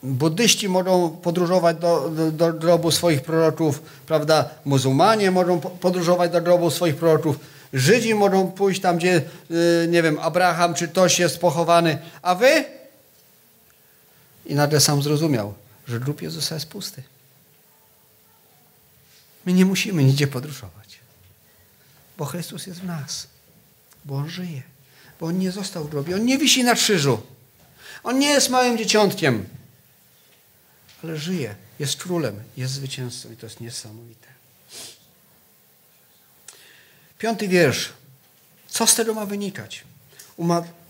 buddyści mogą podróżować do, do, do grobu swoich proroków, prawda? Muzułmanie mogą podróżować do grobu swoich proroków, Żydzi mogą pójść tam, gdzie, y, nie wiem, Abraham czy ktoś jest pochowany, a wy? I nagle sam zrozumiał, że grób Jezusa jest pusty. My nie musimy nigdzie podróżować, bo Chrystus jest w nas, bo On żyje, bo On nie został w grobie, On nie wisi na krzyżu, On nie jest małym dzieciątkiem, ale żyje, jest królem, jest zwycięzcą i to jest niesamowite. Piąty wiersz. Co z tego ma wynikać?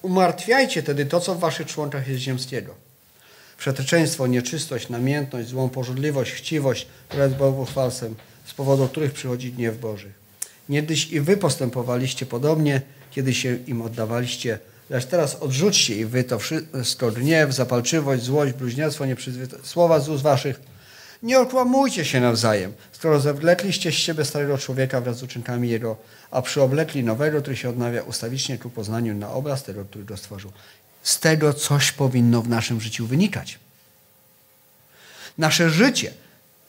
Umartwiajcie tedy to, co w waszych członkach jest ziemskiego. Przeteczeństwo, nieczystość, namiętność, złą pożądliwość, chciwość, która jest bałwochwalstwem, z powodu których przychodzi gniew Boży. Niegdyś i wy postępowaliście podobnie, kiedy się im oddawaliście, lecz teraz odrzućcie i wy to wszystko, gniew, zapalczywość, złość, bluźnierstwo, nieprzyzwoite słowa z ust waszych, nie okłamujcie się nawzajem, skoro zewlekliście z siebie starego człowieka wraz z uczynkami jego, a przyoblekli nowego, który się odnawia ustawicznie ku poznaniu na obraz tego, który go stworzył. Z tego coś powinno w naszym życiu wynikać. Nasze życie,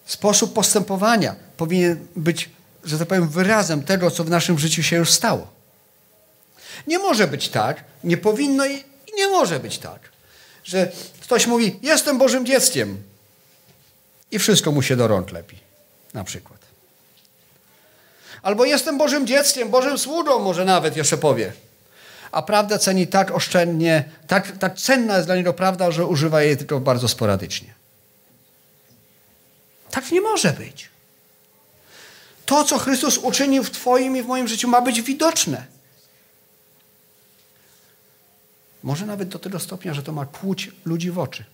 sposób postępowania powinien być, że tak powiem, wyrazem tego, co w naszym życiu się już stało. Nie może być tak, nie powinno i nie może być tak, że ktoś mówi, jestem Bożym dzieckiem, i wszystko mu się do rąk lepi. Na przykład. Albo jestem Bożym dzieckiem, Bożym sługą, może nawet jeszcze powie. A prawdę ceni tak oszczędnie, tak, tak cenna jest dla niego prawda, że używa jej tylko bardzo sporadycznie. Tak nie może być. To, co Chrystus uczynił w Twoim i w moim życiu, ma być widoczne. Może nawet do tego stopnia, że to ma kłuć ludzi w oczy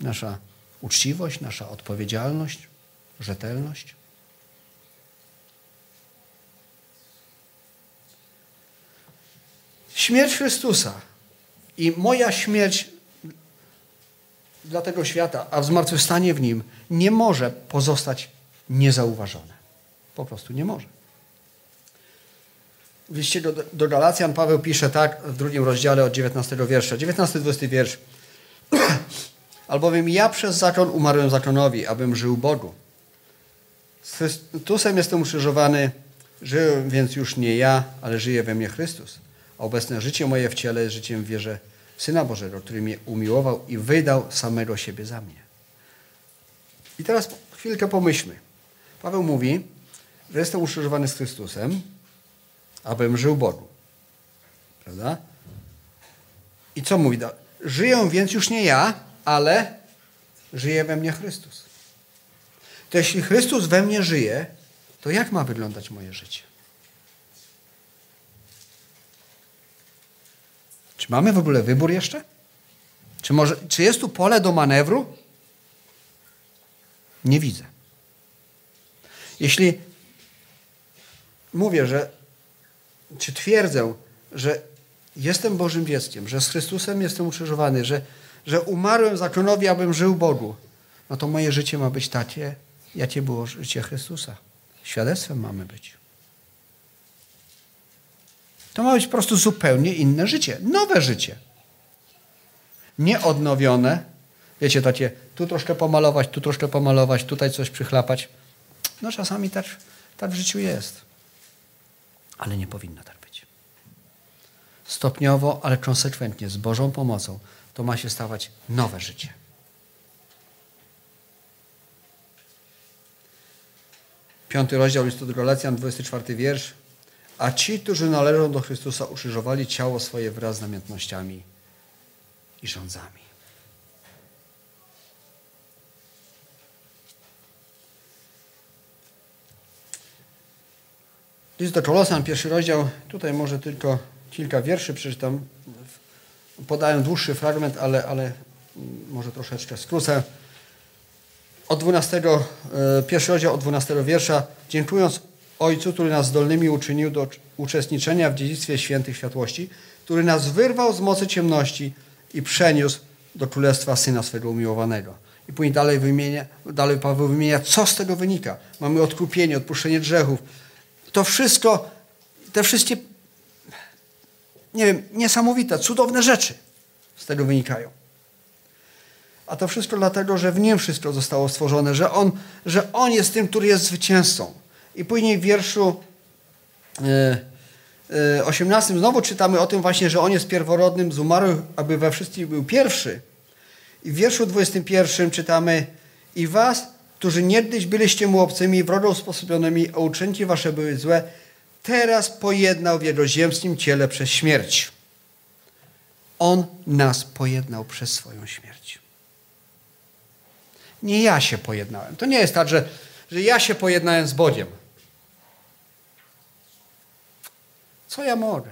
nasza uczciwość, nasza odpowiedzialność, rzetelność. Śmierć Chrystusa i moja śmierć dla tego świata, a zmartwychwstanie w nim nie może pozostać niezauważone. Po prostu nie może. W liście do, do Galacjan Paweł pisze tak w drugim rozdziale od 19 wiersza. 19-20 wiersz. Albowiem ja przez zakon umarłem zakonowi, abym żył Bogu. Z Chrystusem jestem ukrzyżowany, żyję więc już nie ja, ale żyje we mnie Chrystus. Obecne życie moje w ciele jest życiem w wierze Syna Bożego, który mnie umiłował i wydał samego siebie za mnie. I teraz chwilkę pomyślmy. Paweł mówi, że jestem ukrzyżowany z Chrystusem, abym żył Bogu. Prawda? I co mówi? Żyję więc już nie ja, ale żyje we mnie Chrystus. To jeśli Chrystus we mnie żyje, to jak ma wyglądać moje życie? Czy mamy w ogóle wybór jeszcze? Czy, może, czy jest tu pole do manewru? Nie widzę. Jeśli mówię, że czy twierdzę, że jestem Bożym dzieckiem, że z Chrystusem jestem ukrzyżowany, że, że umarłem zakonowi, abym żył Bogu, no to moje życie ma być takie, jakie było życie Chrystusa. Świadectwem mamy być. To ma być po prostu zupełnie inne życie, nowe życie. Nieodnowione. Wiecie, takie tu troszkę pomalować, tu troszkę pomalować, tutaj coś przychlapać. No czasami tak, tak w życiu jest. Ale nie powinno tak być. Stopniowo, ale konsekwentnie, z Bożą pomocą, to ma się stawać nowe życie. Piąty rozdział listu do Galacjan, 24 wiersz. A ci, którzy należą do Chrystusa, ukrzyżowali ciało swoje wraz z namiętnościami i rządzami. List do Kolosan, pierwszy rozdział, tutaj może tylko kilka wierszy przeczytam. Podaję dłuższy fragment, ale, ale może troszeczkę skrócę. Od 12, e, pierwszy rozdział od 12 wiersza. Dziękując Ojcu, który nas zdolnymi uczynił do uczestniczenia w dziedzictwie świętych światłości, który nas wyrwał z mocy ciemności i przeniósł do królestwa Syna swego umiłowanego. I później dalej, wymienia, dalej Paweł wymienia, co z tego wynika. Mamy odkupienie, odpuszczenie grzechów. To wszystko, te wszystkie, nie wiem, niesamowite, cudowne rzeczy z tego wynikają. A to wszystko dlatego, że w nim wszystko zostało stworzone, że on, że on jest tym, który jest zwycięzcą. I później w wierszu 18 e, e, znowu czytamy o tym właśnie, że on jest pierworodnym z umarłych, aby we wszystkich był pierwszy. I w wierszu 21 czytamy i was, którzy niegdyś byliście mu obcymi, wrogo usposobionymi, a uczynki wasze były złe, teraz pojednał w jego ziemskim ciele przez śmierć. On nas pojednał przez swoją śmierć. Nie ja się pojednałem. To nie jest tak, że, że ja się pojednałem z Bogiem. Co ja mogę?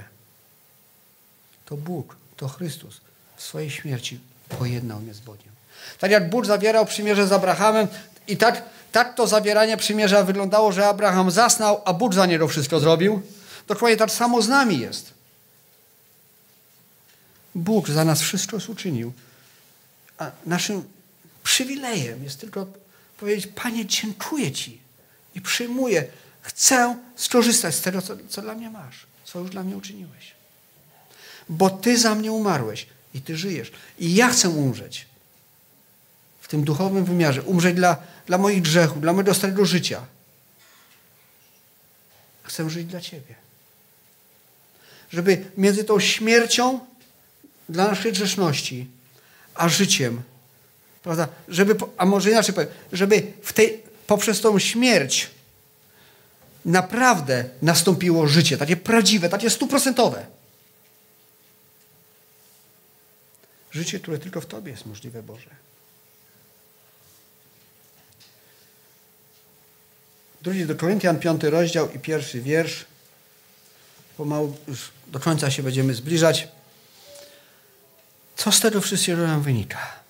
To Bóg, to Chrystus w swojej śmierci pojednał mnie z Bogiem. Tak jak Bóg zawierał przymierze z Abrahamem i tak, tak to zawieranie przymierza wyglądało, że Abraham zasnął, a Bóg za niego wszystko zrobił. Dokładnie tak samo z nami jest. Bóg za nas wszystko uczynił. A naszym przywilejem jest tylko powiedzieć, Panie, dziękuję Ci i przyjmuję. Chcę skorzystać z tego, co, co dla mnie masz co już dla mnie uczyniłeś. Bo Ty za mnie umarłeś i Ty żyjesz. I ja chcę umrzeć. W tym duchowym wymiarze. Umrzeć dla, dla moich grzechów, dla mojego starego życia. Chcę żyć dla Ciebie. Żeby między tą śmiercią dla naszej grzeszności, a życiem, prawda? Żeby, a może inaczej powiem, żeby w tej, poprzez tą śmierć naprawdę nastąpiło życie, takie prawdziwe, takie stuprocentowe. Życie, które tylko w Tobie jest możliwe, Boże. Drugi do Koryntian, piąty rozdział i pierwszy wiersz. Pomału już do końca się będziemy zbliżać. Co z tego wszystkiego nam wynika?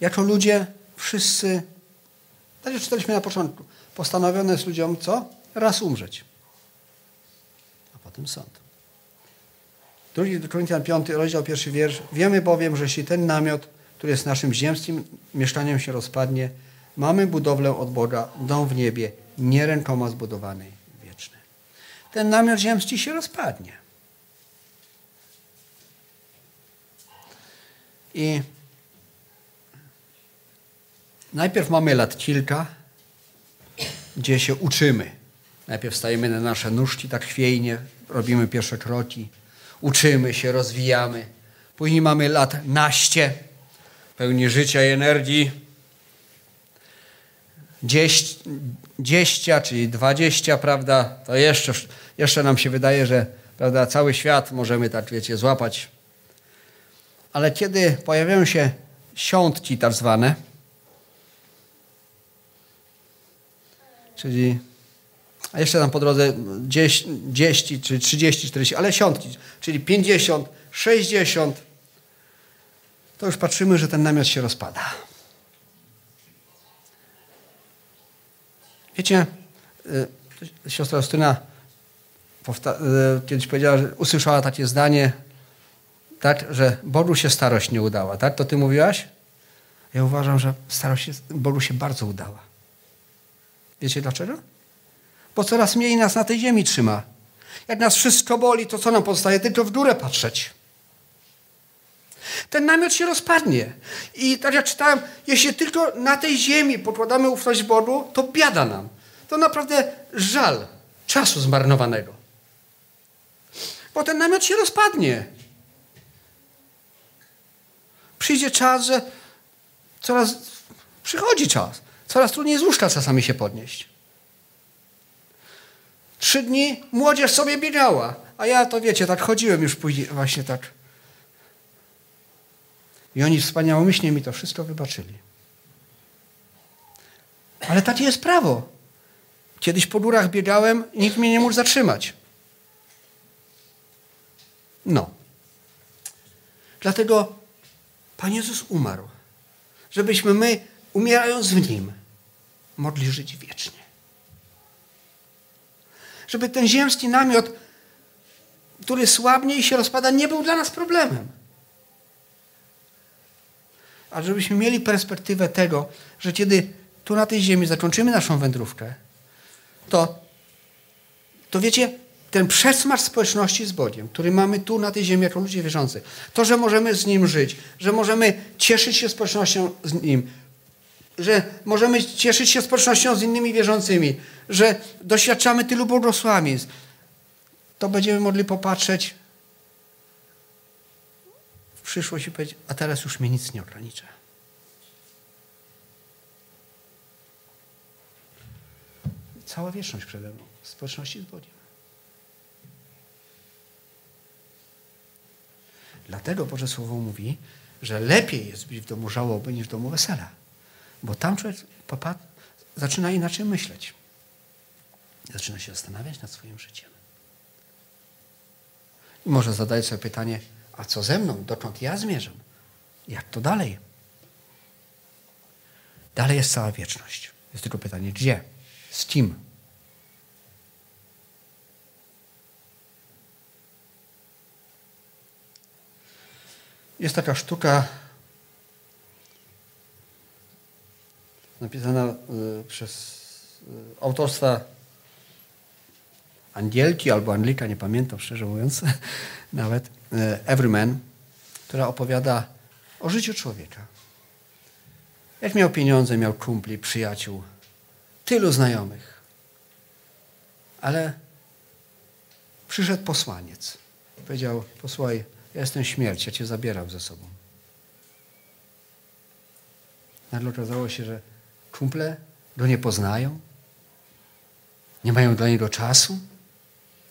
Jako ludzie wszyscy, tak jak czytaliśmy na początku, postanowione jest ludziom co? Raz umrzeć. A potem sąd. Drugi Koryntian 5, rozdział pierwszy wiersz. Wiemy bowiem, że jeśli ten namiot, który jest naszym ziemskim mieszkaniem się rozpadnie, mamy budowlę od Boga, dom w niebie, nie rękoma zbudowany, wieczny. Ten namiot ziemski się rozpadnie. I Najpierw mamy lat kilka, gdzie się uczymy. Najpierw stajemy na nasze nóżki tak chwiejnie, robimy pierwsze kroki, uczymy się, rozwijamy. Później mamy lat naście, pełni życia i energii. Dzieścia, czyli dwadzieścia, prawda, to jeszcze, jeszcze nam się wydaje, że prawda, cały świat możemy tak, wiecie, złapać. Ale kiedy pojawiają się siątki tak zwane, czyli a jeszcze tam po drodze 10, czy 30, 40, ale siątki, czyli 50, 60, to już patrzymy, że ten namiot się rozpada. Wiecie, y, siostra Justyna y, kiedyś powiedziała, że usłyszała takie zdanie, tak, że Bogu się starość nie udała. Tak? To ty mówiłaś? Ja uważam, że starość Bogu się bardzo udała. Wiecie dlaczego? Bo coraz mniej nas na tej ziemi trzyma. Jak nas wszystko boli, to co nam pozostaje? Tylko w górę patrzeć. Ten namiot się rozpadnie. I tak jak czytałem, jeśli tylko na tej ziemi pokładamy ufność Bogu, to biada nam. To naprawdę żal czasu zmarnowanego. Bo ten namiot się rozpadnie. Przyjdzie czas, że coraz przychodzi czas. Coraz trudniej z łóżka czasami się podnieść. Trzy dni młodzież sobie biegała, a ja to wiecie, tak chodziłem już później, właśnie tak. I oni wspaniałomyślnie mi to wszystko wybaczyli. Ale takie jest prawo. Kiedyś po górach biegałem, nikt mnie nie mógł zatrzymać. No. Dlatego Pan Jezus umarł, żebyśmy my, umierając w Nim, mogli żyć wiecznie. Żeby ten ziemski namiot, który słabnie i się rozpada, nie był dla nas problemem. A żebyśmy mieli perspektywę tego, że kiedy tu na tej ziemi zakończymy naszą wędrówkę, to, to wiecie, ten przesmar społeczności z Bogiem, który mamy tu na tej ziemi jako ludzie wierzący, to, że możemy z Nim żyć, że możemy cieszyć się społecznością z Nim, że możemy cieszyć się społecznością z innymi wierzącymi, że doświadczamy tylu błogosławieństw, to będziemy mogli popatrzeć w przyszłość i powiedzieć, a teraz już mnie nic nie ogranicza. Cała wieczność przede mną społeczności z Bogiem. Dlatego Boże Słowo mówi, że lepiej jest być w domu żałoby niż w domu wesela. Bo tam człowiek zaczyna inaczej myśleć. Zaczyna się zastanawiać nad swoim życiem. I może zadać sobie pytanie, a co ze mną? Dokąd ja zmierzam? Jak to dalej? Dalej jest cała wieczność. Jest tylko pytanie, gdzie? Z kim? Jest taka sztuka napisana y, przez y, autorstwa Angielki albo Anglika, nie pamiętam szczerze mówiąc, nawet, y, Everyman, która opowiada o życiu człowieka. Jak miał pieniądze, miał kumpli, przyjaciół, tylu znajomych. Ale przyszedł posłaniec. Powiedział, posłuchaj, ja jestem śmierć, ja cię zabieram ze sobą. Nagle okazało się, że kumple go nie poznają, nie mają dla niego czasu.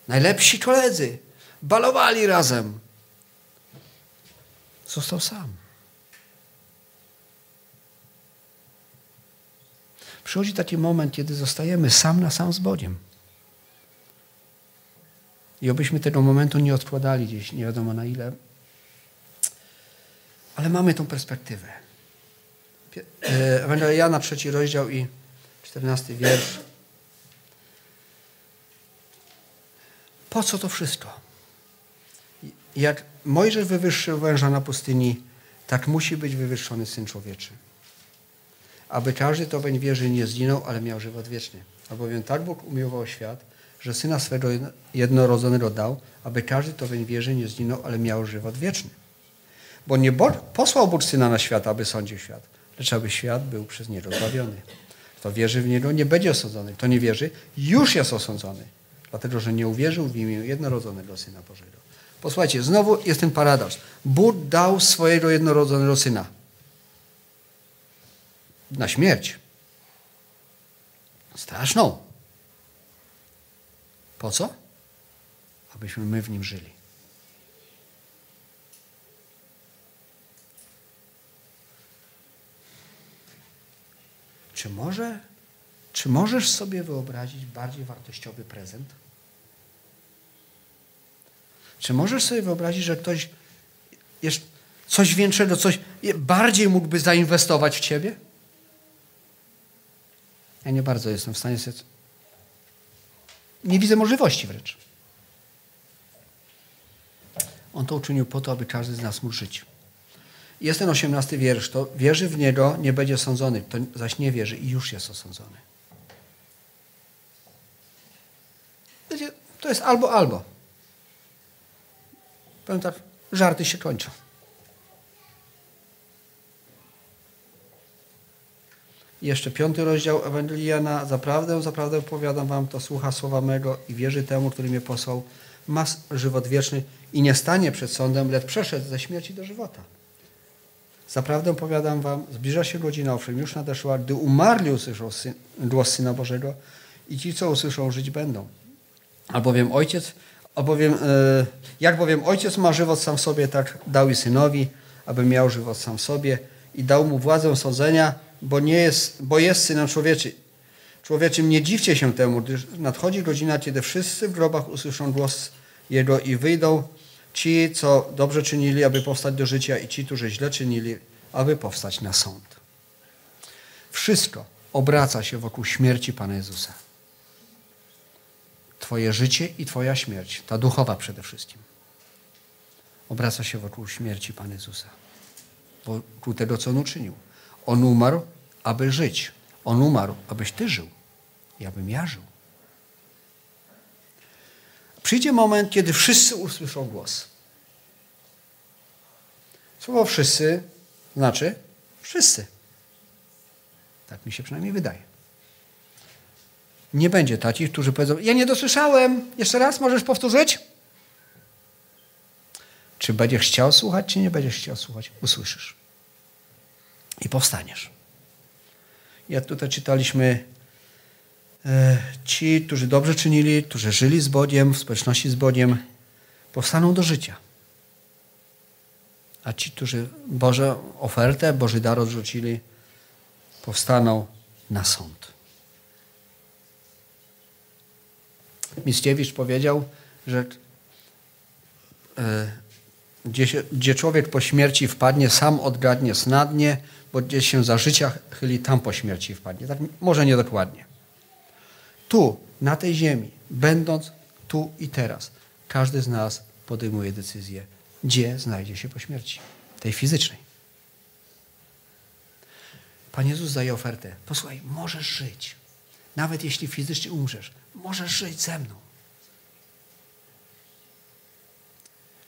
Najlepsi koledzy balowali razem. Został sam. Przychodzi taki moment, kiedy zostajemy sam na sam z Bogiem. I obyśmy tego momentu nie odkładali gdzieś, nie wiadomo na ile. Ale mamy tą perspektywę. E, Ewangelia Jana, trzeci rozdział i czternasty wiersz. Po co to wszystko? Jak Mojżesz wywyższył węża na pustyni, tak musi być wywyższony Syn Człowieczy. Aby każdy, to weń wierzy, nie zginął, ale miał żywot wieczny. Albowiem tak Bóg umiłował świat, że Syna swego jednorodzonego dał, aby każdy, to weń wierzy, nie zginął, ale miał żywot wieczny. Bo nie posłał Bóg Syna na świat, aby sądził świat, lecz aby świat był przez Niego zbawiony. Kto wierzy w Niego, nie będzie osądzony. Kto nie wierzy, już jest osądzony, dlatego że nie uwierzył w imię jednorodzonego Syna Bożego. Posłuchajcie, znowu jest ten paradoks. Bóg dał swojego jednorodzonego Syna. na śmierć. Straszną. Po co? Abyśmy my w nim żyli. Czy, może, czy możesz sobie wyobrazić bardziej wartościowy prezent? Czy możesz sobie wyobrazić, że ktoś coś większego, coś bardziej mógłby zainwestować w ciebie? Ja nie bardzo jestem w stanie sobie. Nie widzę możliwości wręcz. On to uczynił po to, aby każdy z nas mógł żyć. Jest ten osiemnasty wiersz. To wierzy w Niego, nie będzie sądzony. To zaś nie wierzy i już jest osądzony. To jest albo, albo. Powiem tak, żarty się kończą. Jeszcze piąty rozdział Ewangelii Jana. Zaprawdę, zaprawdę powiadam wam, to słucha słowa mego i wierzy temu, który mnie posłał, ma żywot wieczny i nie stanie przed sądem, lecz przeszedł ze śmierci do żywota. Zaprawdę powiadam wam, zbliża się godzina, owszem już nadeszła, gdy umarli usłyszą syn, głos Syna Bożego i ci, co usłyszą, żyć będą. Albowiem Ojciec, albowiem, e, jak bowiem Ojciec ma żywot sam w sobie, tak dał i Synowi, aby miał żywot sam w sobie i dał mu władzę sądzenia, bo, nie jest, bo jest Synem człowieczy. Człowieczym nie dziwcie się temu, gdyż nadchodzi godzina, kiedy wszyscy w grobach usłyszą głos Jego i wyjdą ci, co dobrze czynili, aby powstać do życia i ci, którzy źle czynili, aby powstać na sąd. Wszystko obraca się wokół śmierci Pana Jezusa. Twoje życie i Twoja śmierć, ta duchowa przede wszystkim, obraca się wokół śmierci Pana Jezusa. Wokół tego, co On uczynił. On umarł, aby żyć. On umarł, abyś Ty żył i abym ja żył. Przyjdzie moment, kiedy wszyscy usłyszą głos. Słowo wszyscy znaczy wszyscy. Tak mi się przynajmniej wydaje. Nie będzie takich, którzy powiedzą: Ja nie dosłyszałem. Jeszcze raz możesz powtórzyć? Czy będziesz chciał słuchać, czy nie będziesz chciał słuchać? Usłyszysz. I powstaniesz. Jak tutaj czytaliśmy ci, którzy dobrze czynili, którzy żyli z Bogiem, w społeczności z Bogiem, powstaną do życia. A ci, którzy Boże ofertę, Boży dar odrzucili, powstaną na sąd. Mickiewicz powiedział, że e, gdzie, gdzie, człowiek po śmierci wpadnie, sam odgadnie snadnie, bo gdzie się za życia chyli, tam po śmierci wpadnie. Tak, może nie dokładnie tu, na tej ziemi, będąc tu i teraz, każdy z nas podejmuje decyzję, gdzie znajdzie się po śmierci, tej fizycznej. Pan Jezus daje ofertę. Posłuchaj, możesz żyć. Nawet jeśli fizycznie umrzesz, możesz żyć ze mną.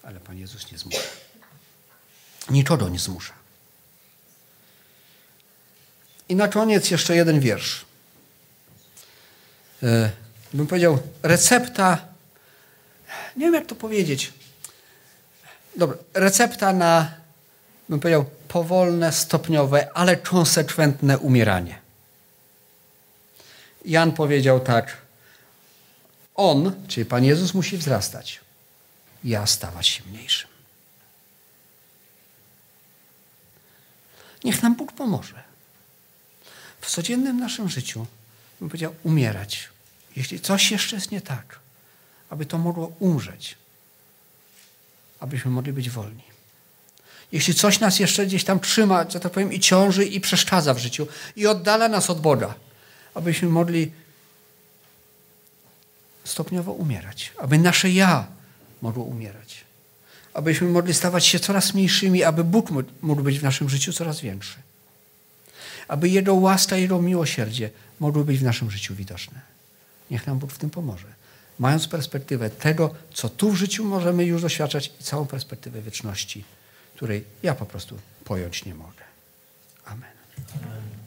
Ale Pan Jezus nie zmusza. Niczego nie zmusza. I na koniec jeszcze jeden wiersz. E, bym powiedział, recepta, nie wiem jak to powiedzieć. Dobra, recepta na, bym powiedział, powolne, stopniowe, ale konsekwentne umieranie. Jan powiedział tak, on, czyli Pan Jezus musi wzrastać, ja stawać się mniejszym. Niech nam Bóg pomoże. W codziennym naszym życiu bym powiedział, umierać. Jeśli coś jeszcze jest nie tak, aby to mogło umrzeć, abyśmy mogli być wolni. Jeśli coś nas jeszcze gdzieś tam trzyma, że tak powiem, i ciąży, i przeszkadza w życiu, i oddala nas od Boga, abyśmy mogli stopniowo umierać, aby nasze ja mogło umierać, abyśmy mogli stawać się coraz mniejszymi, aby Bóg mógł być w naszym życiu coraz większy, aby Jego łaska, Jego miłosierdzie mogły być w naszym życiu widoczne. Niech nam Bóg w tym pomoże. Mając perspektywę tego, co tu w życiu możemy już doświadczać i całą perspektywę wieczności, której ja po prostu pojąć nie mogę. Amen. Amen.